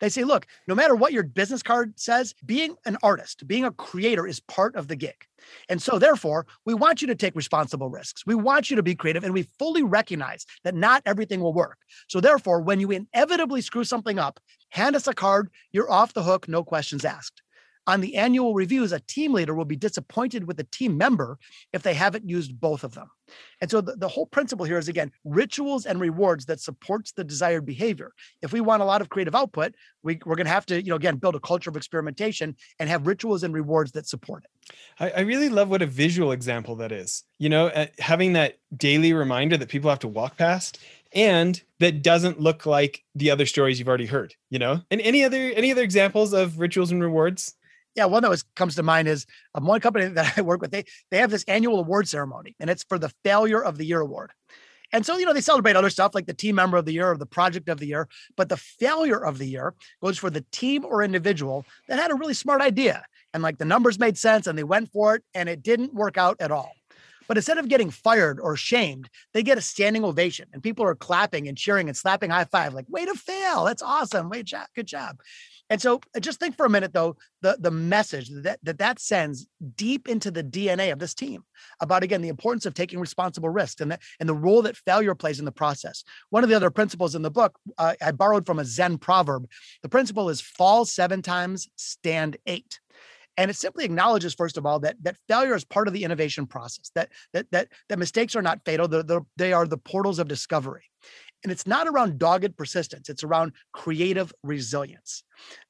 They say, look, no matter what your business card says, being an artist, being a creator is part of the gig. And so, therefore, we want you to take responsible risks. We want you to be creative, and we fully recognize that not everything will work. So, therefore, when you inevitably screw something up, hand us a card, you're off the hook, no questions asked. On the annual reviews, a team leader will be disappointed with a team member if they haven't used both of them. And so the, the whole principle here is again, rituals and rewards that supports the desired behavior. If we want a lot of creative output, we, we're going to have to, you know, again, build a culture of experimentation and have rituals and rewards that support it. I, I really love what a visual example that is. You know, uh, having that daily reminder that people have to walk past and that doesn't look like the other stories you've already heard you know and any other any other examples of rituals and rewards yeah, one that was comes to mind is um, one company that I work with. They they have this annual award ceremony, and it's for the Failure of the Year award. And so, you know, they celebrate other stuff like the team member of the year or the project of the year, but the failure of the year goes for the team or individual that had a really smart idea and like the numbers made sense and they went for it and it didn't work out at all. But instead of getting fired or shamed, they get a standing ovation and people are clapping and cheering and slapping high five, like, way to fail. That's awesome. Way job. Good job. And so uh, just think for a minute though, the, the message that, that that sends deep into the DNA of this team about again the importance of taking responsible risks and the, and the role that failure plays in the process. One of the other principles in the book uh, I borrowed from a Zen proverb. The principle is fall seven times, stand eight and it simply acknowledges first of all that that failure is part of the innovation process that that that, that mistakes are not fatal they're, they're, they are the portals of discovery and it's not around dogged persistence, it's around creative resilience.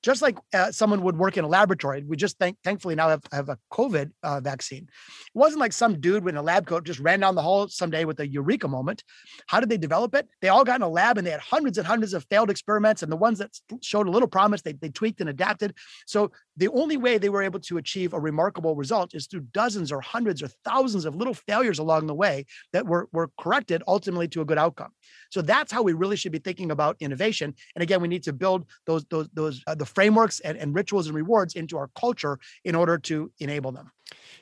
Just like uh, someone would work in a laboratory, we just thank, thankfully now have, have a COVID uh, vaccine. It wasn't like some dude in a lab coat just ran down the hall someday with a eureka moment. How did they develop it? They all got in a lab and they had hundreds and hundreds of failed experiments. And the ones that showed a little promise, they, they tweaked and adapted. So the only way they were able to achieve a remarkable result is through dozens or hundreds or thousands of little failures along the way that were, were corrected ultimately to a good outcome. So that's how we really should be thinking about innovation. And again, we need to build those those those uh, the frameworks and, and rituals and rewards into our culture in order to enable them.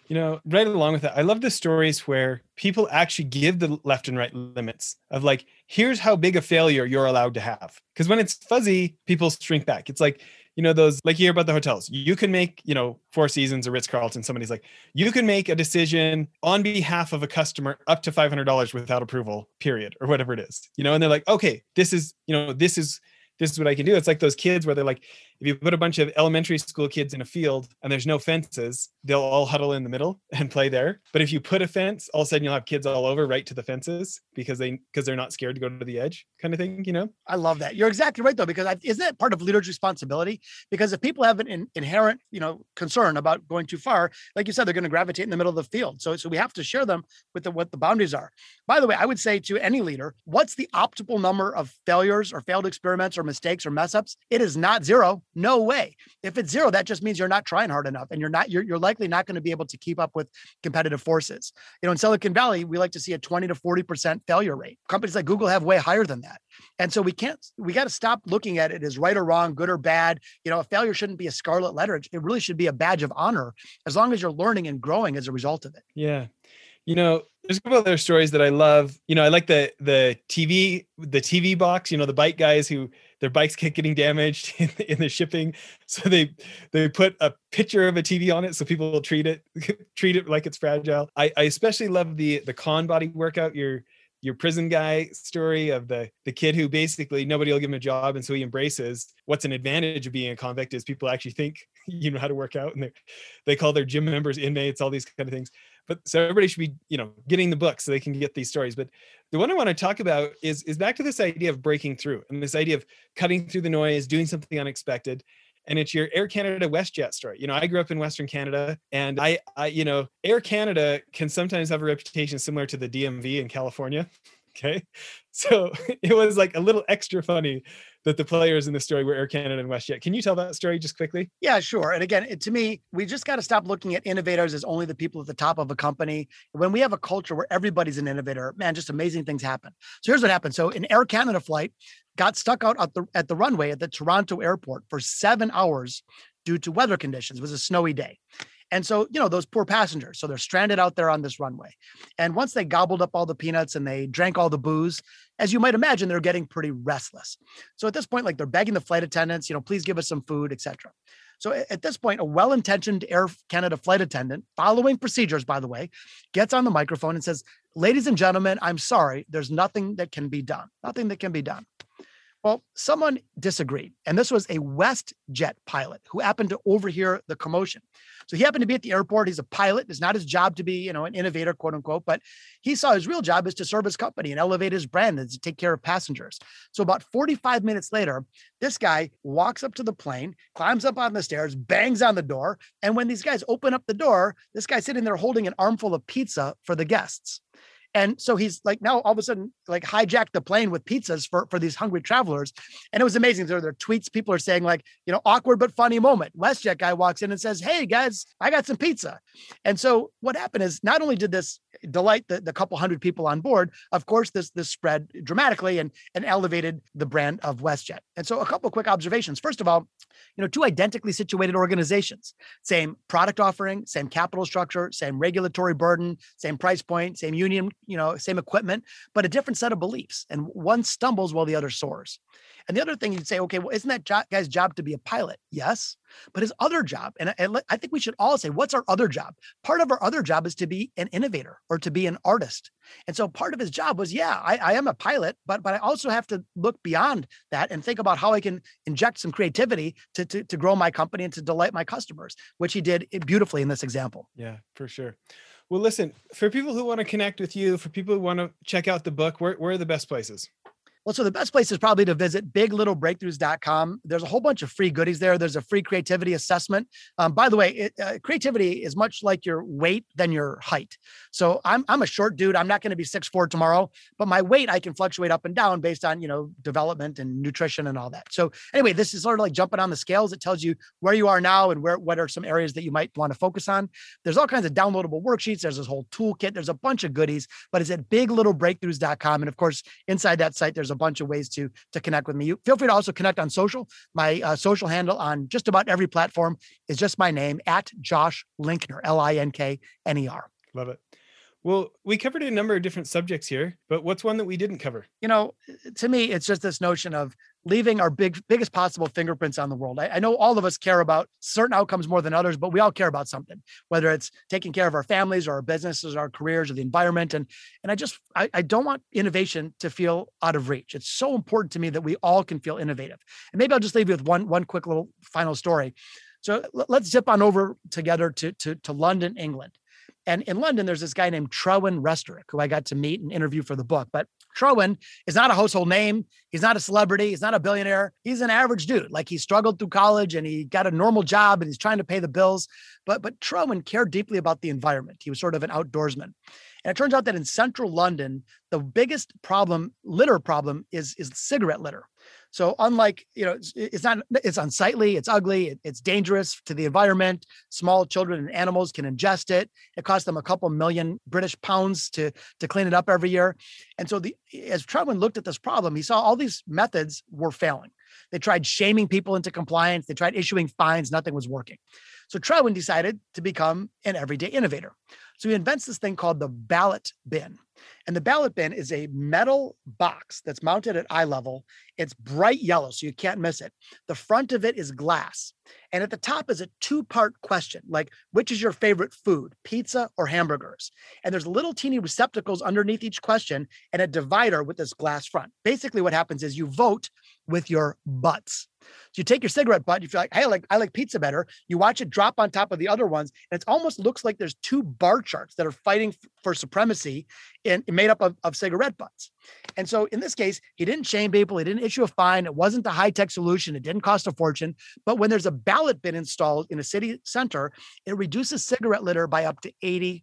You know, right along with that, I love the stories where people actually give the left and right limits of like, here's how big a failure you're allowed to have. Because when it's fuzzy, people shrink back. It's like, you know those like you hear about the hotels you can make you know four seasons or ritz carlton somebody's like you can make a decision on behalf of a customer up to $500 without approval period or whatever it is you know and they're like okay this is you know this is this is what I can do. It's like those kids where they're like, if you put a bunch of elementary school kids in a field and there's no fences, they'll all huddle in the middle and play there. But if you put a fence, all of a sudden you'll have kids all over right to the fences because they because they're not scared to go to the edge, kind of thing. You know. I love that. You're exactly right though, because I, isn't that part of leader's responsibility? Because if people have an in, inherent, you know, concern about going too far, like you said, they're going to gravitate in the middle of the field. So so we have to share them with the, what the boundaries are. By the way, I would say to any leader, what's the optimal number of failures or failed experiments or mistakes or mess ups? It is not zero. No way. If it's zero, that just means you're not trying hard enough and you're not, you're, you're likely not going to be able to keep up with competitive forces. You know, in Silicon Valley, we like to see a 20 to 40% failure rate. Companies like Google have way higher than that. And so we can't, we got to stop looking at it as right or wrong, good or bad. You know, a failure shouldn't be a scarlet letter. It really should be a badge of honor as long as you're learning and growing as a result of it. Yeah. You know, there's a couple other stories that I love. You know, I like the the TV the TV box. You know, the bike guys who their bikes kept getting damaged in the, in the shipping, so they they put a picture of a TV on it so people will treat it treat it like it's fragile. I, I especially love the the ConBody workout. Your your prison guy story of the the kid who basically nobody will give him a job and so he embraces what's an advantage of being a convict is people actually think you know how to work out and they they call their gym members inmates all these kind of things but so everybody should be you know getting the book so they can get these stories but the one i want to talk about is is back to this idea of breaking through and this idea of cutting through the noise doing something unexpected and it's your Air Canada WestJet story. You know, I grew up in Western Canada, and I, I, you know, Air Canada can sometimes have a reputation similar to the DMV in California. Okay, so it was like a little extra funny that the players in the story were Air Canada and WestJet. Can you tell that story just quickly? Yeah, sure. And again, it, to me, we just got to stop looking at innovators as only the people at the top of a company. When we have a culture where everybody's an innovator, man, just amazing things happen. So here's what happened. So an Air Canada flight got stuck out at the at the runway at the Toronto airport for seven hours due to weather conditions. It was a snowy day. And so, you know, those poor passengers, so they're stranded out there on this runway. And once they gobbled up all the peanuts and they drank all the booze, as you might imagine, they're getting pretty restless. So at this point, like they're begging the flight attendants, you know, please give us some food, etc. So at this point, a well-intentioned Air Canada flight attendant, following procedures, by the way, gets on the microphone and says, "Ladies and gentlemen, I'm sorry, there's nothing that can be done. Nothing that can be done." Well, someone disagreed, and this was a WestJet pilot who happened to overhear the commotion. So he happened to be at the airport. He's a pilot. It's not his job to be, you know, an innovator, quote unquote, but he saw his real job is to serve his company and elevate his brand and to take care of passengers. So about 45 minutes later, this guy walks up to the plane, climbs up on the stairs, bangs on the door, and when these guys open up the door, this guy's sitting there holding an armful of pizza for the guests. And so he's like now all of a sudden like hijacked the plane with pizzas for, for these hungry travelers. And it was amazing. There are tweets. People are saying like, you know, awkward but funny moment. WestJet guy walks in and says, Hey guys, I got some pizza. And so what happened is not only did this delight the, the couple hundred people on board, of course, this this spread dramatically and, and elevated the brand of WestJet. And so a couple quick observations. First of all, you know, two identically situated organizations, same product offering, same capital structure, same regulatory burden, same price point, same union, you know, same equipment, but a different set of beliefs. And one stumbles while the other soars. And the other thing you'd say, okay, well, isn't that jo- guy's job to be a pilot? Yes. But his other job, and I, I think we should all say, what's our other job? Part of our other job is to be an innovator or to be an artist. And so part of his job was, yeah, I, I am a pilot, but but I also have to look beyond that and think about how I can inject some creativity to, to, to grow my company and to delight my customers, which he did eh, beautifully in this example. Yeah, for sure. Well, listen, for people who want to connect with you, for people who want to check out the book, where, where are the best places? Well, so the best place is probably to visit biglittlebreakthroughs.com. There's a whole bunch of free goodies there. There's a free creativity assessment. Um, by the way, it, uh, creativity is much like your weight than your height. So I'm I'm a short dude. I'm not going to be six four tomorrow, but my weight I can fluctuate up and down based on you know development and nutrition and all that. So anyway, this is sort of like jumping on the scales. It tells you where you are now and where what are some areas that you might want to focus on. There's all kinds of downloadable worksheets. There's this whole toolkit. There's a bunch of goodies, but it's at biglittlebreakthroughs.com. And of course, inside that site, there's a bunch of ways to to connect with me. You feel free to also connect on social. My uh, social handle on just about every platform is just my name at Josh Linkner, L I N K N E R. Love it. Well, we covered a number of different subjects here, but what's one that we didn't cover? You know, eh, to me, it's just this notion of leaving our big biggest possible fingerprints on the world. I, I, know all of us care about certain outcomes more than others, but we all care about something, whether it's taking care of our families or our businesses, our careers, or the environment. And and I just I, I don't want innovation to feel out of reach. It's so important to me that we all can feel innovative. And maybe I'll just leave you with one one quick little final story. So let's zip on over together to to, to London, England. And in London, there's this guy named Trewin Restorick, who I got to meet and interview for the book. But Trewin is not a household name. He's not a celebrity. He's not a billionaire. He's an average dude. Like he struggled through college and he got a normal job and he's trying to pay the bills. But but Trewin cared deeply about the environment. He was sort of an outdoorsman. And it turns out that in central London, the biggest problem, litter problem, is, is cigarette litter. So unlike, you know, it's, not, it's unsightly, it's ugly, it, it's dangerous to the environment. Small children and animals can ingest it. It costs them a couple million British pounds to, to clean it up every year. And so the, as Trewin looked at this problem, he saw all these methods were failing. They tried shaming people into compliance. They tried issuing fines. Nothing was working. So Trewin decided to become an everyday innovator. So he invents this thing called the ballot bin. And the ballot bin is a metal box that's mounted at eye level. It's bright yellow, so you can't miss it. The front of it is glass. And at the top is a two part question like, which is your favorite food, pizza or hamburgers? And there's little teeny receptacles underneath each question and a divider with this glass front. Basically, what happens is you vote with your butts. So you take your cigarette butt, you feel like, hey, I like I like pizza better. You watch it drop on top of the other ones, and it almost looks like there's two bar charts that are fighting for supremacy and made up of, of cigarette butts. And so in this case, he didn't shame people, he didn't issue a fine, it wasn't the high-tech solution, it didn't cost a fortune. But when there's a ballot bin installed in a city center, it reduces cigarette litter by up to 80%.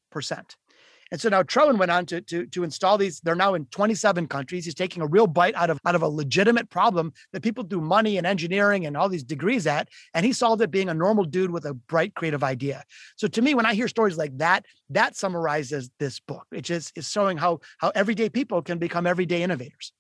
And so now Trewin went on to, to, to install these. They're now in 27 countries. He's taking a real bite out of, out of a legitimate problem that people do money and engineering and all these degrees at. And he solved it being a normal dude with a bright, creative idea. So to me, when I hear stories like that, that summarizes this book. It just is showing how how everyday people can become everyday innovators.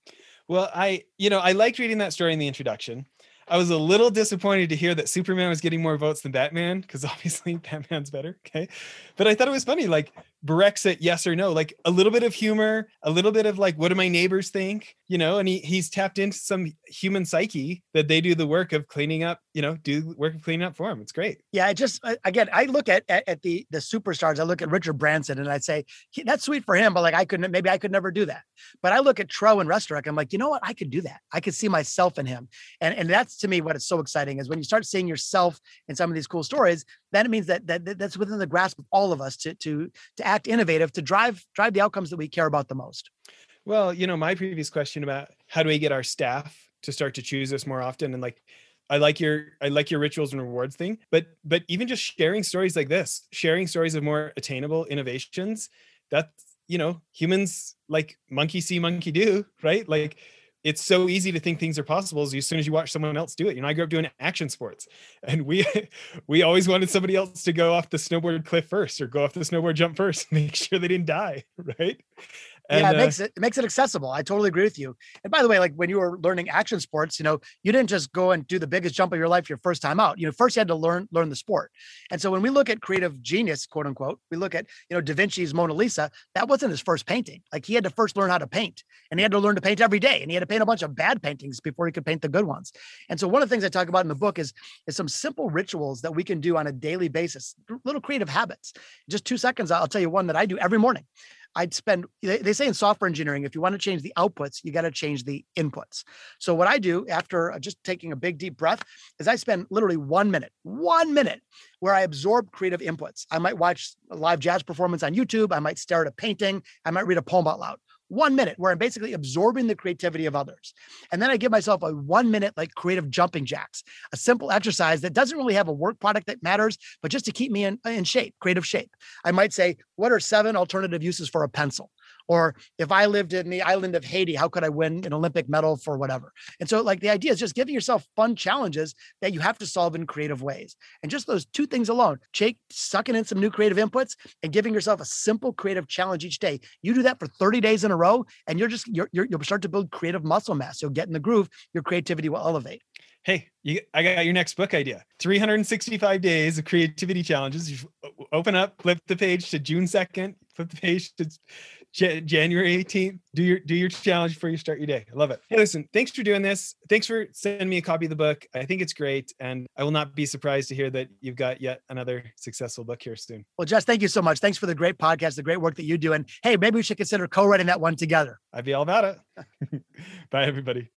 Well, I, you know, I liked reading that story in the introduction. I was a little disappointed to hear that Superman was getting more votes than Batman because obviously Batman's better. Okay. But I thought it was funny. Like Brexit, yes or no, like a little bit of humor, a little bit of like, what do my neighbors think? You know, and he he's tapped into some human psyche that they do the work of cleaning up, you know, do work of cleaning up for him. It's great. Yeah, I just again, I look at, at, at the the superstars. I look at Richard Branson and I'd say that's sweet for him, but like I couldn't, maybe I could never do that. But I look at Trewin Restorick. I'm like, you know what? I could do that. I could see myself in him, and and that's to me what is so exciting is when you start seeing yourself in some of these cool stories. Then it means that that that's within the grasp of all of us to to to act innovative to drive drive the outcomes that we care about the most. Well, you know, my previous question about how do we get our staff to start to choose us more often and like I like your I like your rituals and rewards thing, but but even just sharing stories like this, sharing stories of more attainable innovations, that's you know, humans like monkey see, monkey do, right? Like it's so easy to think things are possible as soon as you watch someone else do it. You know, I grew up doing action sports and we we always wanted somebody else to go off the snowboard cliff first or go off the snowboard jump first, make sure they didn't die. Right. And, yeah, it uh, makes it, it makes it accessible. I totally agree with you. And by the way, like when you were learning action sports, you know, you didn't just go and do the biggest jump of your life your first time out. You know, first you had to learn learn the sport. And so when we look at creative genius, quote unquote, we look at you know Da Vinci's Mona Lisa. That wasn't his first painting. Like he had to first learn how to paint, and he had to learn to paint every day, and he had to paint a bunch of bad paintings before he could paint the good ones. And so one of the things I talk about in the book is is some simple rituals that we can do on a daily basis, little creative habits. Just two seconds, I'll tell you one that I do every morning. I'd spend, they say in software engineering, if you want to change the outputs, you got to change the inputs. So, what I do after uh, just taking a big deep breath is I spend literally one minute, one minute where I absorb creative inputs. I might watch a live jazz performance on YouTube. I might stare at a painting. I might read a poem out loud one minute where I'm basically absorbing the creativity of others. And then I give myself a one minute like creative jumping jacks, a simple exercise that doesn't really have a work product that matters, but just to keep me in, in shape, creative shape. I might say, what are seven alternative uses for a pencil? Or if I lived in the island of Haiti, how could I win an Olympic medal for whatever? And so, like, the idea is just giving yourself fun challenges that you have to solve in creative ways. And just those two things alone, Jake, sucking in some new creative inputs and giving yourself a simple creative challenge each day. You do that for 30 days in a row, and you're just, you're, you will start to build creative muscle mass. You'll get in the groove, your creativity will elevate hey, you, I got your next book idea. 365 days of creativity challenges. You uh, open up, flip the page to June 2nd, flip the page. It's J- January 18th. Do your do your challenge before you start your day. I love it. Hey, listen, thanks for doing this. Thanks for sending me a copy of the book. I think it's great, and I will not be surprised to hear that you've got yet another successful book here soon. Well, Jess, thank you so much. Thanks for the great podcast, the great work that you do, and hey, maybe we should consider co-writing that one together. I'd be all about it. Bye, everybody.